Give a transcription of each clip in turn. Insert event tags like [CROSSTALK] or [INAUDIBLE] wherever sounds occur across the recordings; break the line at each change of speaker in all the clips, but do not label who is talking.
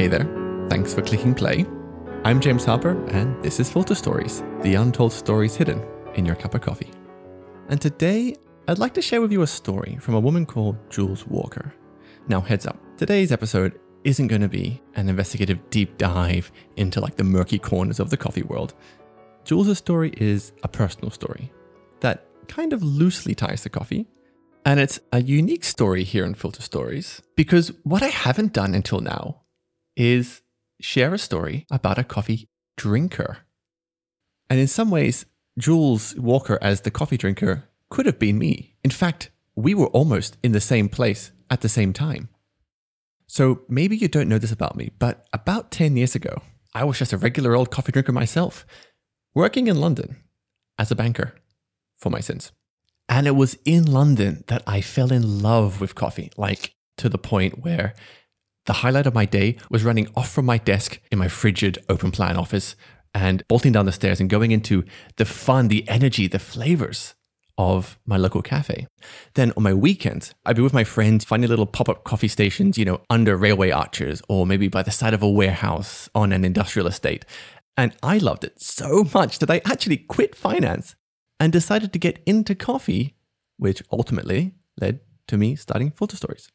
Hey there, thanks for clicking play. I'm James Harper, and this is Filter Stories, the untold stories hidden in your cup of coffee. And today, I'd like to share with you a story from a woman called Jules Walker. Now, heads up, today's episode isn't going to be an investigative deep dive into like the murky corners of the coffee world. Jules' story is a personal story that kind of loosely ties to coffee. And it's a unique story here in Filter Stories because what I haven't done until now is share a story about a coffee drinker. And in some ways, Jules Walker as the coffee drinker could have been me. In fact, we were almost in the same place at the same time. So maybe you don't know this about me, but about 10 years ago, I was just a regular old coffee drinker myself, working in London as a banker for my sins. And it was in London that I fell in love with coffee, like to the point where the highlight of my day was running off from my desk in my frigid open plan office and bolting down the stairs and going into the fun, the energy, the flavors of my local cafe. Then on my weekends, I'd be with my friends finding little pop up coffee stations, you know, under railway arches or maybe by the side of a warehouse on an industrial estate. And I loved it so much that I actually quit finance and decided to get into coffee, which ultimately led to me starting Filter Stories.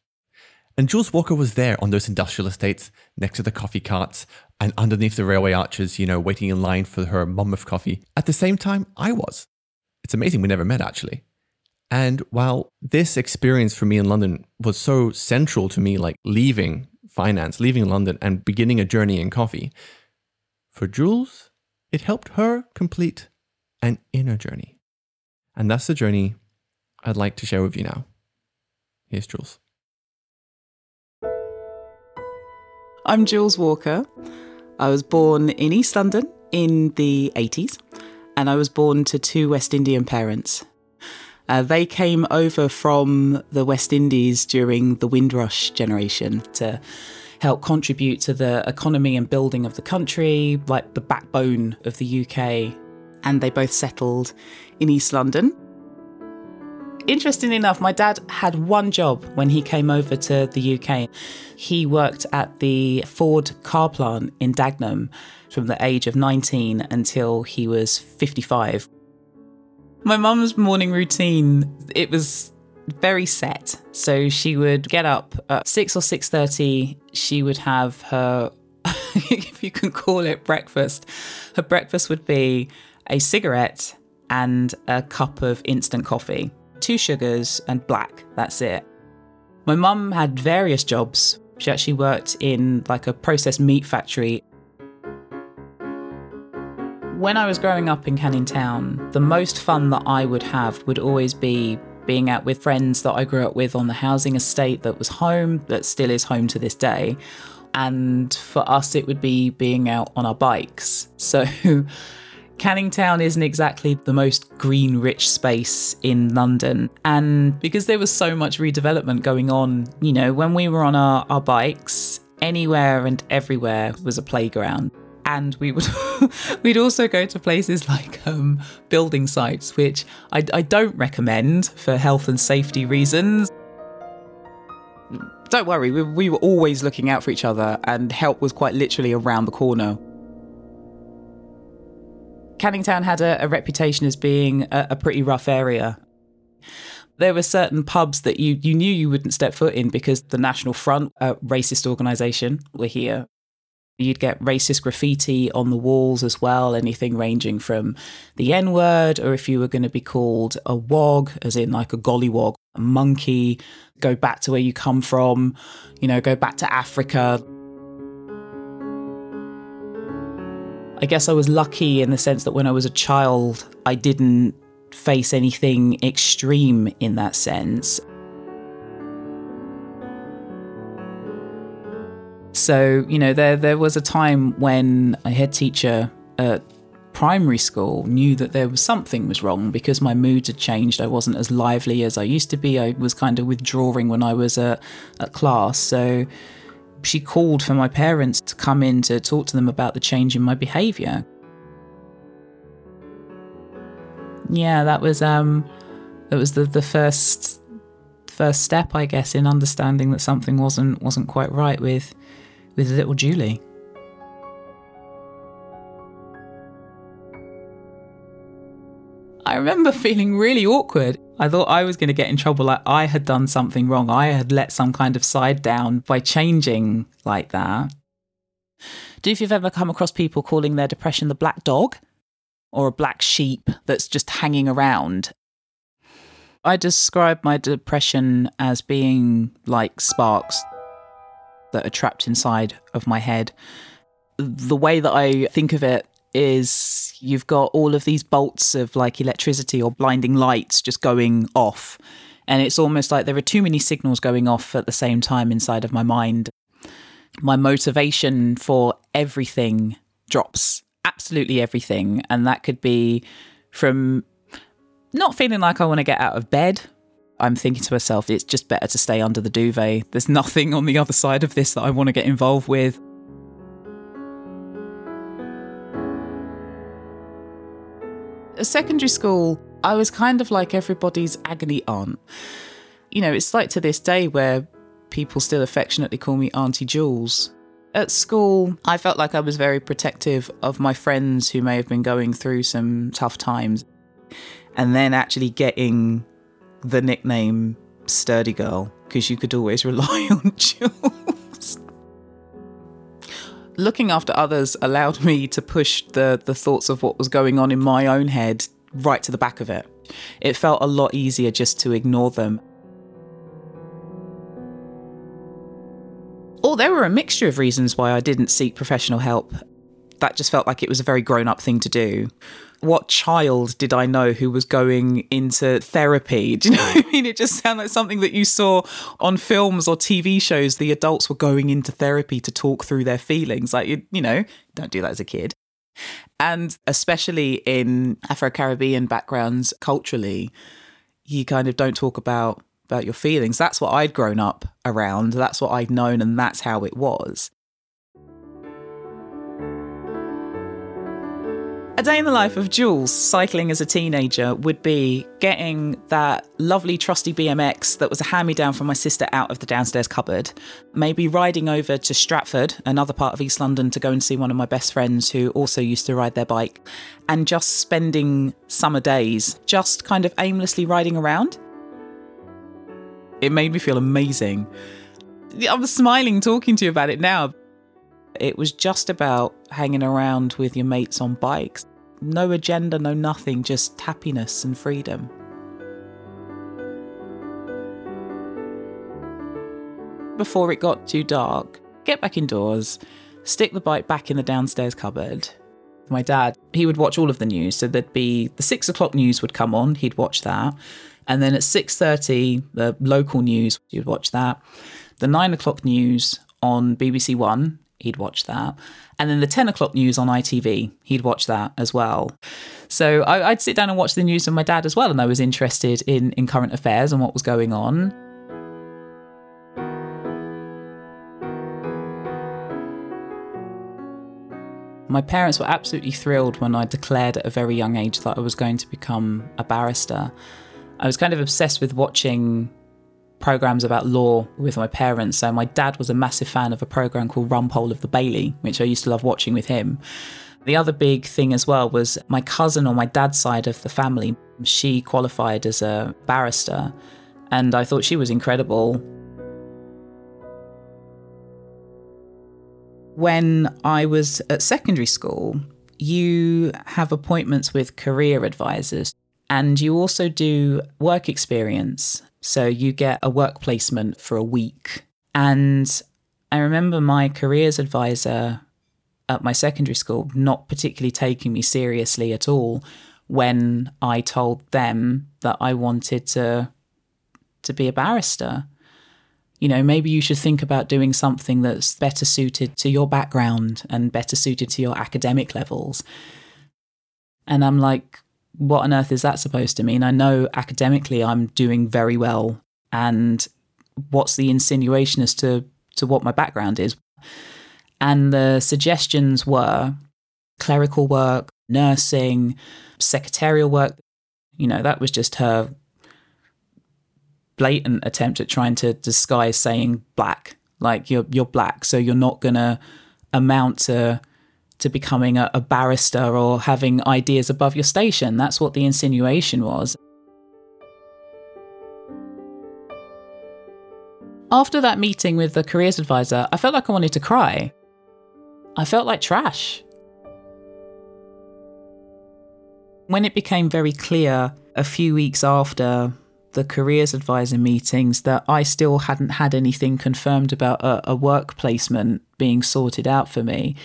And Jules Walker was there on those industrial estates next to the coffee carts and underneath the railway arches, you know, waiting in line for her Monmouth coffee. At the same time, I was. It's amazing we never met actually. And while this experience for me in London was so central to me, like leaving finance, leaving London, and beginning a journey in coffee, for Jules, it helped her complete an inner journey. And that's the journey I'd like to share with you now. Here's Jules.
I'm Jules Walker. I was born in East London in the 80s, and I was born to two West Indian parents. Uh, they came over from the West Indies during the Windrush generation to help contribute to the economy and building of the country, like the backbone of the UK. And they both settled in East London. Interestingly enough, my dad had one job when he came over to the UK. He worked at the Ford car plant in Dagenham from the age of 19 until he was 55. My mum's morning routine, it was very set. So she would get up at 6 or 6:30, she would have her [LAUGHS] if you can call it breakfast. Her breakfast would be a cigarette and a cup of instant coffee two sugars, and black. That's it. My mum had various jobs. She actually worked in like a processed meat factory. When I was growing up in Canning Town, the most fun that I would have would always be being out with friends that I grew up with on the housing estate that was home, that still is home to this day. And for us, it would be being out on our bikes. So [LAUGHS] Canning Town isn't exactly the most green rich space in London. And because there was so much redevelopment going on, you know, when we were on our, our bikes, anywhere and everywhere was a playground. And we would [LAUGHS] we'd also go to places like um, building sites, which I, I don't recommend for health and safety reasons. Don't worry, we, we were always looking out for each other, and help was quite literally around the corner. Canning Town had a, a reputation as being a, a pretty rough area. There were certain pubs that you, you knew you wouldn't step foot in because the National Front, a racist organisation, were here. You'd get racist graffiti on the walls as well, anything ranging from the N word, or if you were going to be called a wog, as in like a gollywog, a monkey, go back to where you come from, you know, go back to Africa. I guess I was lucky in the sense that when I was a child, I didn't face anything extreme in that sense. So, you know, there there was a time when a head teacher at primary school knew that there was something was wrong because my moods had changed. I wasn't as lively as I used to be. I was kind of withdrawing when I was at, at class. So she called for my parents to come in to talk to them about the change in my behavior. Yeah, that was um that was the, the first first step I guess in understanding that something wasn't wasn't quite right with with little Julie. I remember [LAUGHS] feeling really awkward. I thought I was going to get in trouble, like I had done something wrong. I had let some kind of side down by changing like that. Do if you've ever come across people calling their depression the black dog or a black sheep that's just hanging around. I describe my depression as being like sparks that are trapped inside of my head. The way that I think of it is you've got all of these bolts of like electricity or blinding lights just going off. And it's almost like there are too many signals going off at the same time inside of my mind. My motivation for everything drops, absolutely everything. And that could be from not feeling like I want to get out of bed. I'm thinking to myself, it's just better to stay under the duvet. There's [LAUGHS] nothing on the other side of this that I want to get involved with. At secondary school, I was kind of like everybody's agony aunt. You know, it's like to this day where people still affectionately call me Auntie Jules. At school, I felt like I was very protective of my friends who may have been going through some tough times. And then actually getting the nickname Sturdy Girl, because you could always [LAUGHS] rely on Jules looking after others allowed me to push the the thoughts of what was going on in my own head right to the back of it. It felt a lot easier just to ignore them. Or there were a mixture of reasons why I didn't seek professional help. That just felt like it was a very grown up thing to do what child did I know who was going into therapy? [LAUGHS] Do you know what I mean? It just sounded like something that you saw on films or TV shows. The adults were going into therapy to talk through their feelings. Like, you, you know, don't do that as a kid. And especially in Afro Caribbean backgrounds culturally, you kind of don't talk about about your feelings. That's what I'd grown up around. That's what I'd known, and that's how it was. A day in the life of Jules cycling as a teenager would be getting that lovely trusty BMX that was a hand me down from my sister out of the downstairs cupboard. Maybe riding over to Stratford, another part of East London, to go and see one of my best friends who also used to ride their bike, and just spending summer days just kind of aimlessly riding around. It made me feel amazing. I'm smiling talking to you about it now. It was just about hanging around with your mates on bikes. No agenda, no nothing, just happiness and freedom. Before it got too dark, get back indoors, stick the bike back in the downstairs cupboard. My dad, he would watch all of the news. So there'd be the six o'clock news would come on, he'd watch that. And then at 6.30, the local news, you'd watch that. The nine o'clock news on BBC One, he'd watch that. And then the 10 o'clock news on ITV, he'd watch that as well. So I, would sit down and watch the news with my dad as well. And I was interested in, in current affairs and what was going on. My parents were absolutely thrilled when I declared at a very young age that I was going to become a barrister. I was kind of obsessed with watching programs about law with my parents. So my dad was a massive fan of a program called Rumpole of the Bailey, which I used to love watching with him. The other big thing as well was my cousin on my dad's side of the family. She qualified as a barrister, and I thought she was incredible. When I was at secondary school, you have appointments with career advisors and you also do work experience. So you get a work placement for a week. And I remember my careers advisor at my secondary school not particularly taking me seriously at all when I told them that I wanted to to be a barrister. You know, maybe you should think about doing something that's better suited to your background and better suited to your academic levels. And I'm like, what on earth is that supposed to mean? I know academically I'm doing very well, and what's the insinuation as to to what my background is? And the suggestions were clerical work, nursing, secretarial work. You know, that was just her blatant attempt at trying to disguise saying black Like you're you're black, so you're not gonna amount to to becoming a, a barrister or having ideas above your station. That's what the insinuation was. After that meeting with the careers advisor, I felt like I wanted to cry. I felt like trash. When it became very clear a few weeks after the careers advisor meetings that I still hadn't had anything confirmed about a, a work placement being sorted out for me,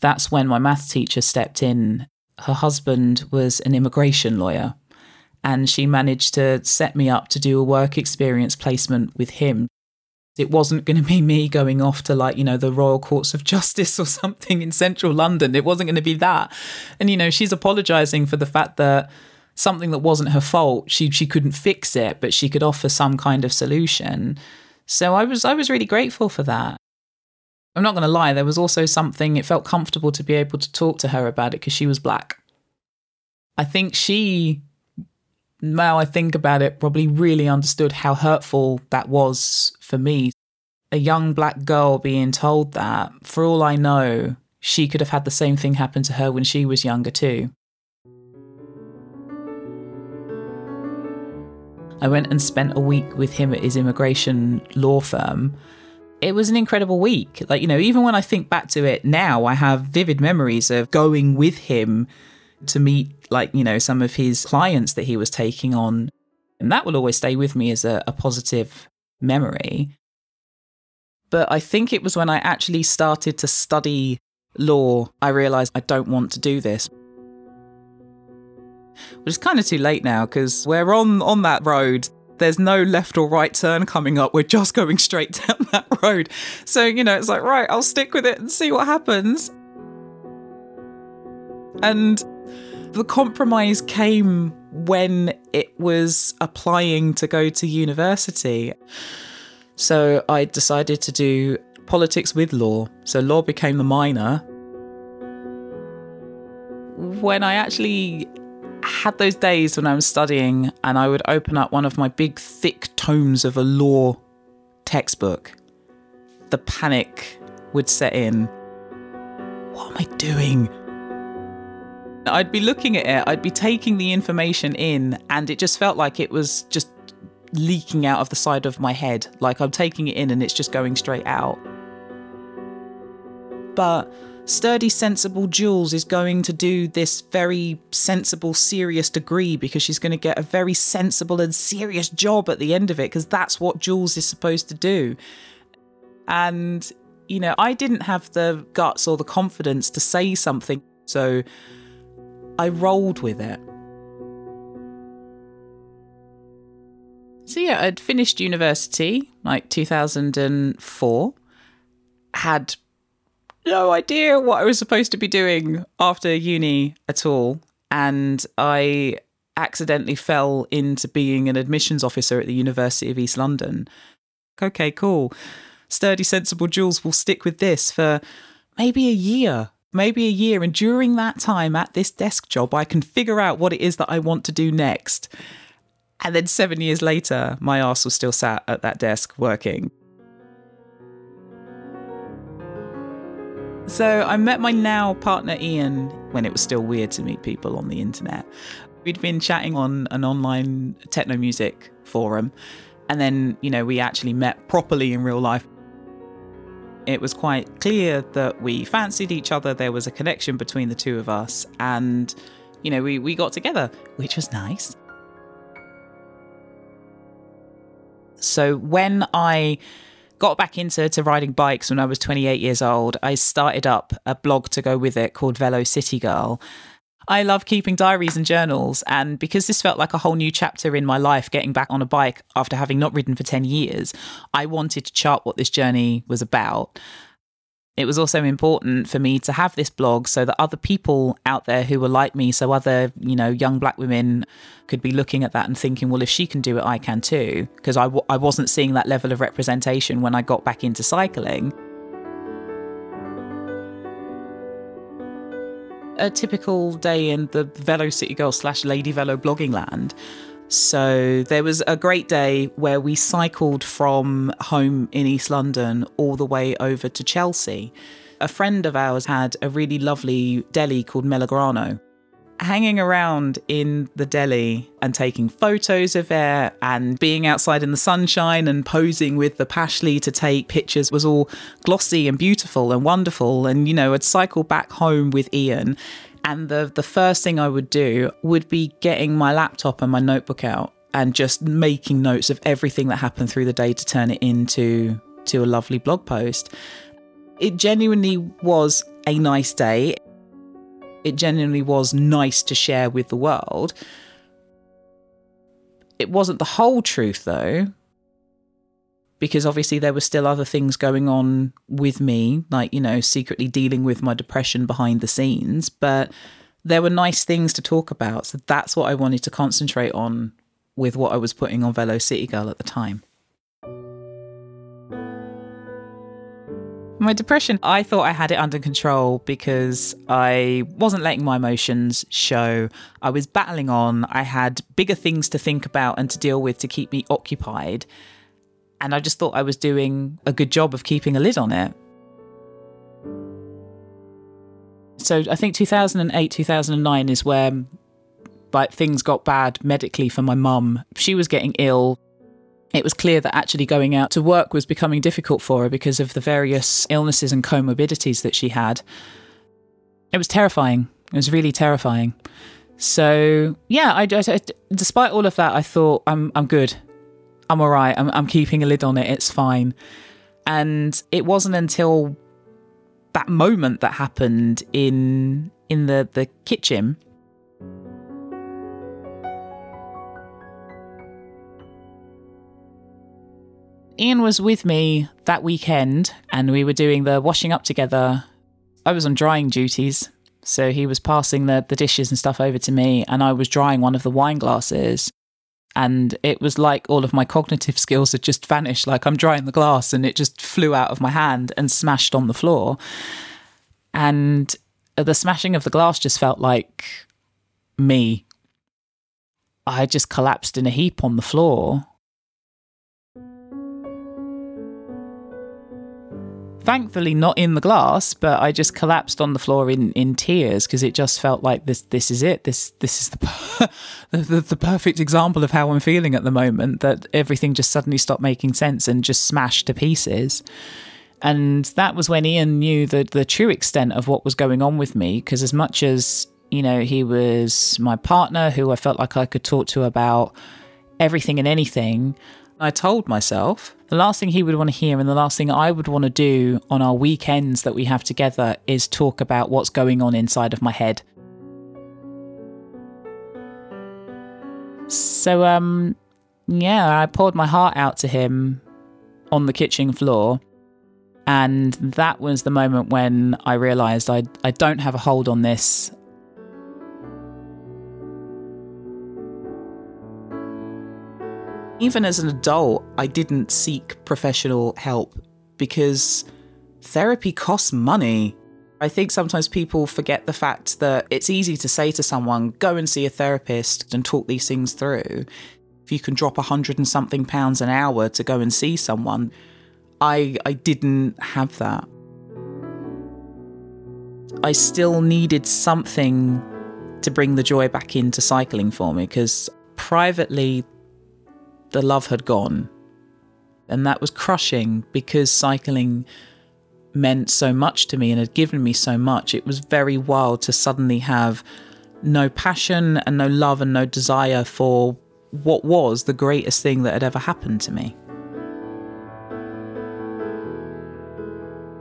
that's when my maths teacher stepped in. Her husband was an immigration lawyer, and she managed to set me up to do a work experience placement with him. It wasn't going to be me going off to, like, you know, the Royal Courts of Justice or [LAUGHS] something in central London. It wasn't going to be that. And, you know, she's apologizing for the fact that something that wasn't her fault, she, she couldn't fix it, but she could offer some kind of solution. So I was I was really grateful for that. I'm not going to lie, there was also something, it felt comfortable to be able to talk to her about it because she was black. I think she, now I think about it, probably really understood how hurtful that was for me. A young black girl being told that, for all I know, she could have had the same thing happen to her when she was younger too. I went and spent a week with him at his immigration law firm it was an incredible week. Like, you know, even when I think back to it now, I have vivid memories of going with him to meet, like, you know, some of his clients that he was taking on. And that will always stay with me as a, a positive memory. But I think it was when I actually started to study law, I realized I don't want to do this. But it's kind of too late now because we're on on that road there's no left or right turn coming up. We're just going straight [LAUGHS] down that road. So, you know, it's like, right, I'll stick with it and see what happens. And the compromise came when it was applying to go to university. So I decided to do politics with law. So law became the minor. When I actually had those days when I was studying and I would open up one of my big, thick tomes of a law textbook. The panic would set in. What am I doing? I'd be looking at it, I'd be taking the information in, and it just felt like it was just leaking out of the side of my head. Like I'm taking it in and it's just going straight out. But sturdy, sensible Jules is going to do this very sensible, serious degree because she's going to get a very sensible and serious job at the end of it because that's what Jules is supposed to do. And, you know, I didn't have the guts or the confidence to say something. So I rolled with it. So, yeah, I'd finished university like 2004, had no idea what I was supposed to be doing after uni at all. And I accidentally fell into being an admissions officer at the University of East London. Okay, cool. Sturdy, sensible Jules will stick with this for maybe a year, maybe a year. And during that time at this desk job, I can figure out what it is that I want to do next. And then seven years later, my ass was still sat at that desk working. So I met my now partner Ian when it was still weird to meet people on the internet. We'd been chatting on an online techno music forum, and then, you know, we actually met properly in real life. It was quite clear that we fancied each other, there was a connection between the two of us, and, you know, we, we got together, which was nice. So when I got back into to riding bikes when I was 28 years old. I started up a blog to go with it called Velo City Girl. I love keeping diaries and journals, and because this felt like a whole new chapter in my life, getting back on a bike after having not ridden for 10 years, I wanted to chart what this journey was about it was also important for me to have this blog so that other people out there who were like me, so other, you know, young black women could be looking at that and thinking, well, if she can do it, I can too. Because I w- I wasn't seeing that level of representation when I got back into cycling. A typical day in the Velo City Girl slash Lady Velo blogging land So there was a great day where we cycled from home in East London all the way over to Chelsea. A friend of ours had a really lovely deli called Melagrano. Hanging around in the deli and taking photos of it and being outside in the sunshine and posing with the Pashley to take pictures was all glossy and beautiful and wonderful. And, you know, I'd cycle back home with Ian and the, the first thing I would do would be getting my laptop and my notebook out and just making notes of everything that happened through the day to turn it into to a lovely blog post. It genuinely was a nice day. It genuinely was nice to share with the world. It wasn't the whole truth though, because obviously there were still other things going on with me, like, you know, secretly dealing with my depression behind the scenes. But there were nice things to talk about. So that's what I wanted to concentrate on with what I was putting on Velo City Girl at the time. My depression, I thought I had it under control because I wasn't letting my emotions show. I was battling on. I had bigger things to think about and to deal with to keep me occupied. And I just thought I was doing a good job of keeping a lid on it. So I think 2008, 2009 is where like things got bad medically for my mum. She was getting ill. It was clear that actually going out to work was becoming difficult for her because of the various illnesses and comorbidities that she had. It was terrifying. It was really terrifying. So yeah, I, I, despite all of that, I thought I'm I'm good. I'm all right. I'm, I'm keeping a lid on it. It's fine. And it wasn't until that moment that happened in in the the kitchen Ian was with me that weekend and we were doing the washing up together. I was on drying duties, so he was passing the, the dishes and stuff over to me, and I was drying one of the wine glasses. And it was like all of my cognitive [LAUGHS] skills had just vanished like i'm drying the glass and it just flew out of my hand and smashed on the floor. And the smashing of the glass just felt like me. I just collapsed in a heap on the floor thankfully not in the glass, but I just collapsed on the floor in, in tears because it just felt like this this is it. This this is [LAUGHS] the, the the perfect example of how I'm feeling at the moment. That everything just suddenly stopped making sense and just smashed to pieces. And that was when Ian knew the the true extent of what was going on with me. Because as much as you know, he was my partner who I felt like I could talk to about everything and anything. I told myself the last thing he would want to hear and the last thing I would want to do on our weekends that we have together is talk about what's going on inside of my head. So, um, yeah, I poured my heart out to him on the kitchen floor. And that was the moment when I realized I, I don't have a hold on this. Even as an adult, I didn't seek professional help because therapy costs money. I think sometimes people forget the fact that it's easy to say to someone, go and see a therapist and talk these things through. If you can drop a hundred and something pounds an hour to go and see someone, I, I didn't have that. I still needed something to bring the joy back into cycling for me because privately, the love had gone. And that was crushing because cycling meant so much to me and had given me so much. It was very wild to suddenly have no passion and no love and no desire for what was the greatest thing that had ever happened to me.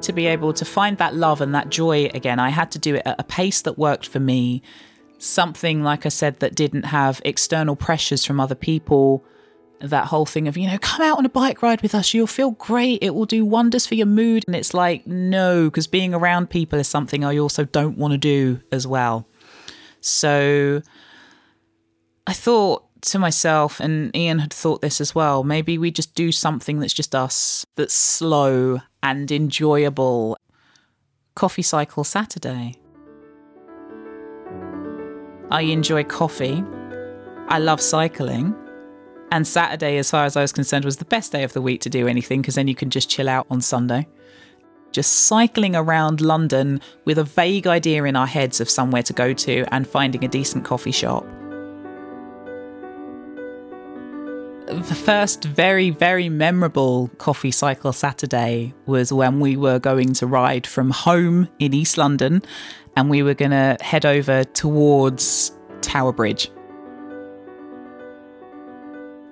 To be able to find that love and that joy again, I had to do it at a pace that worked for me. Something, like I said, that didn't have external pressures from other people that whole thing of, you know, come out on a bike ride with us, you'll feel great, it will do wonders for your mood. And it's like, no, because being around people is something I also don't want to do as well. So I thought to myself, and Ian had thought this as well, maybe we just do something that's just us, that's slow and enjoyable. Coffee Cycle Saturday. I enjoy coffee I love cycling. And Saturday, as far as I was concerned, was the best day of the week to do anything because then you can just chill out on Sunday. Just cycling around London with a vague idea in our heads of somewhere to go to and finding a decent coffee shop. The first very, very memorable coffee cycle Saturday was when we were going to ride from home in East London and we were going to head over towards Tower Bridge.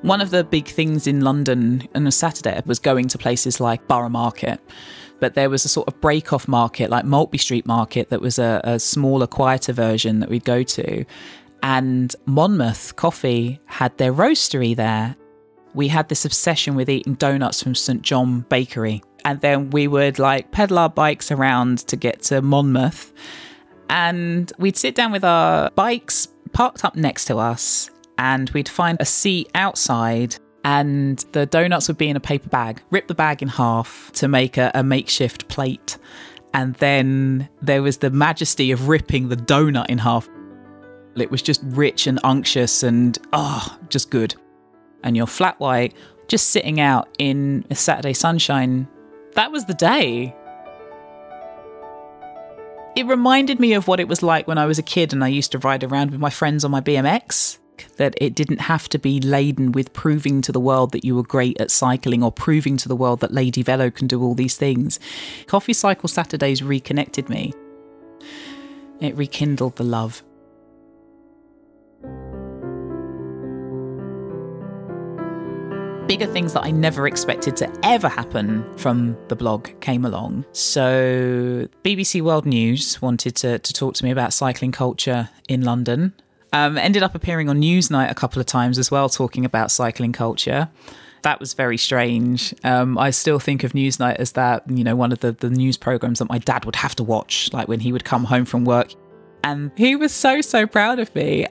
One of the big things in London on a Saturday was going to places like Borough Market. But there was a sort of break off market, like Maltby Street Market, that was a, a smaller, quieter version that we'd go to. And Monmouth Coffee had their roastery there. We had this obsession with eating donuts from St. John Bakery. And then we would like pedal our bikes around to get to Monmouth. And we'd sit down with our bikes parked up next to us and we'd find a seat outside and the donuts would be in a paper bag, rip the bag in half to make a, a makeshift plate. And then there was the majesty of ripping the donut in half. It was just rich and unctuous and, oh, just good. And your flat white just sitting out in a Saturday sunshine, that was the day. It reminded me of what it was like when I was a kid and I used to ride around with my friends on my BMX that it didn't have to be laden with proving to the world that you were great at cycling or proving to the world that Lady Velo can do all these things. Coffee Cycle Saturdays reconnected me. It rekindled the love. Bigger things that I never expected to ever happen from the blog came along. So, BBC World News wanted to, to talk to me about cycling culture in London um, ended up appearing on Newsnight a couple of times as well, talking about cycling culture. That was very strange. Um, I still think of Newsnight as that, you know, one of the, the news programs that my dad would have to watch, like when he would come home from work. And he was so, so proud of me.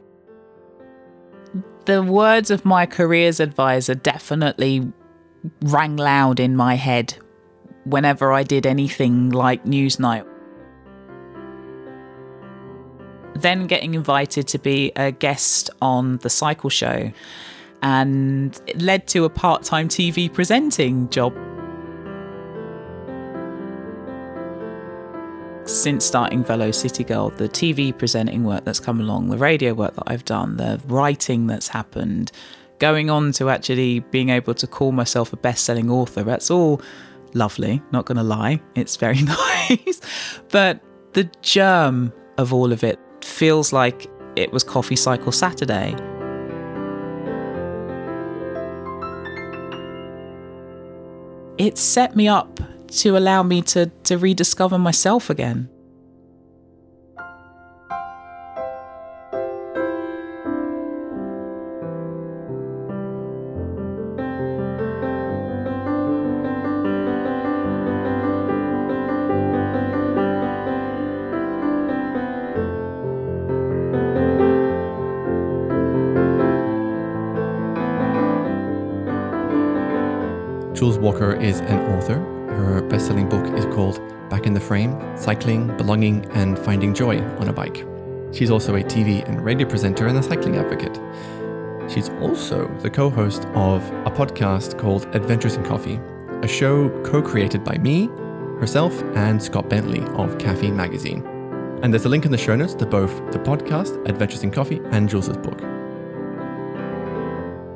The words of my careers advisor definitely rang loud in my head whenever I did anything like Newsnight then getting invited to be a guest on the cycle show and it led to a part-time TV presenting job. Since starting Velo City Girl, the TV presenting work that's come along, the radio work that I've done, the writing that's happened, going on to actually being able to call myself a best-selling author, that's all lovely, not going to lie. It's very [LAUGHS] nice. but the germ of all of it feels like it was Coffee Cycle Saturday. It set me up to allow me to, to rediscover myself again.
Joy on a Bike. She's also a TV and radio presenter and a cycling advocate. She's also the co host of a podcast called Adventures in Coffee, a show co created by me, herself, and Scott Bentley of Caffeine Magazine. And there's a link in the show notes to both the podcast, Adventures in Coffee, and Jules's book.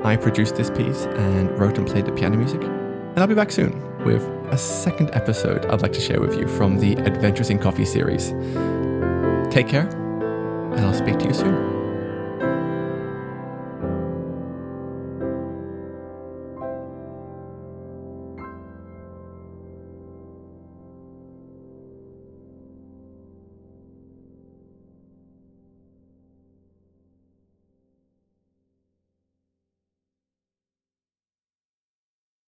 I produced this piece and wrote and played the piano music. And I'll be back soon with a second episode I'd like to share with you from the Adventures in Coffee series. Take care, and I'll speak to you soon.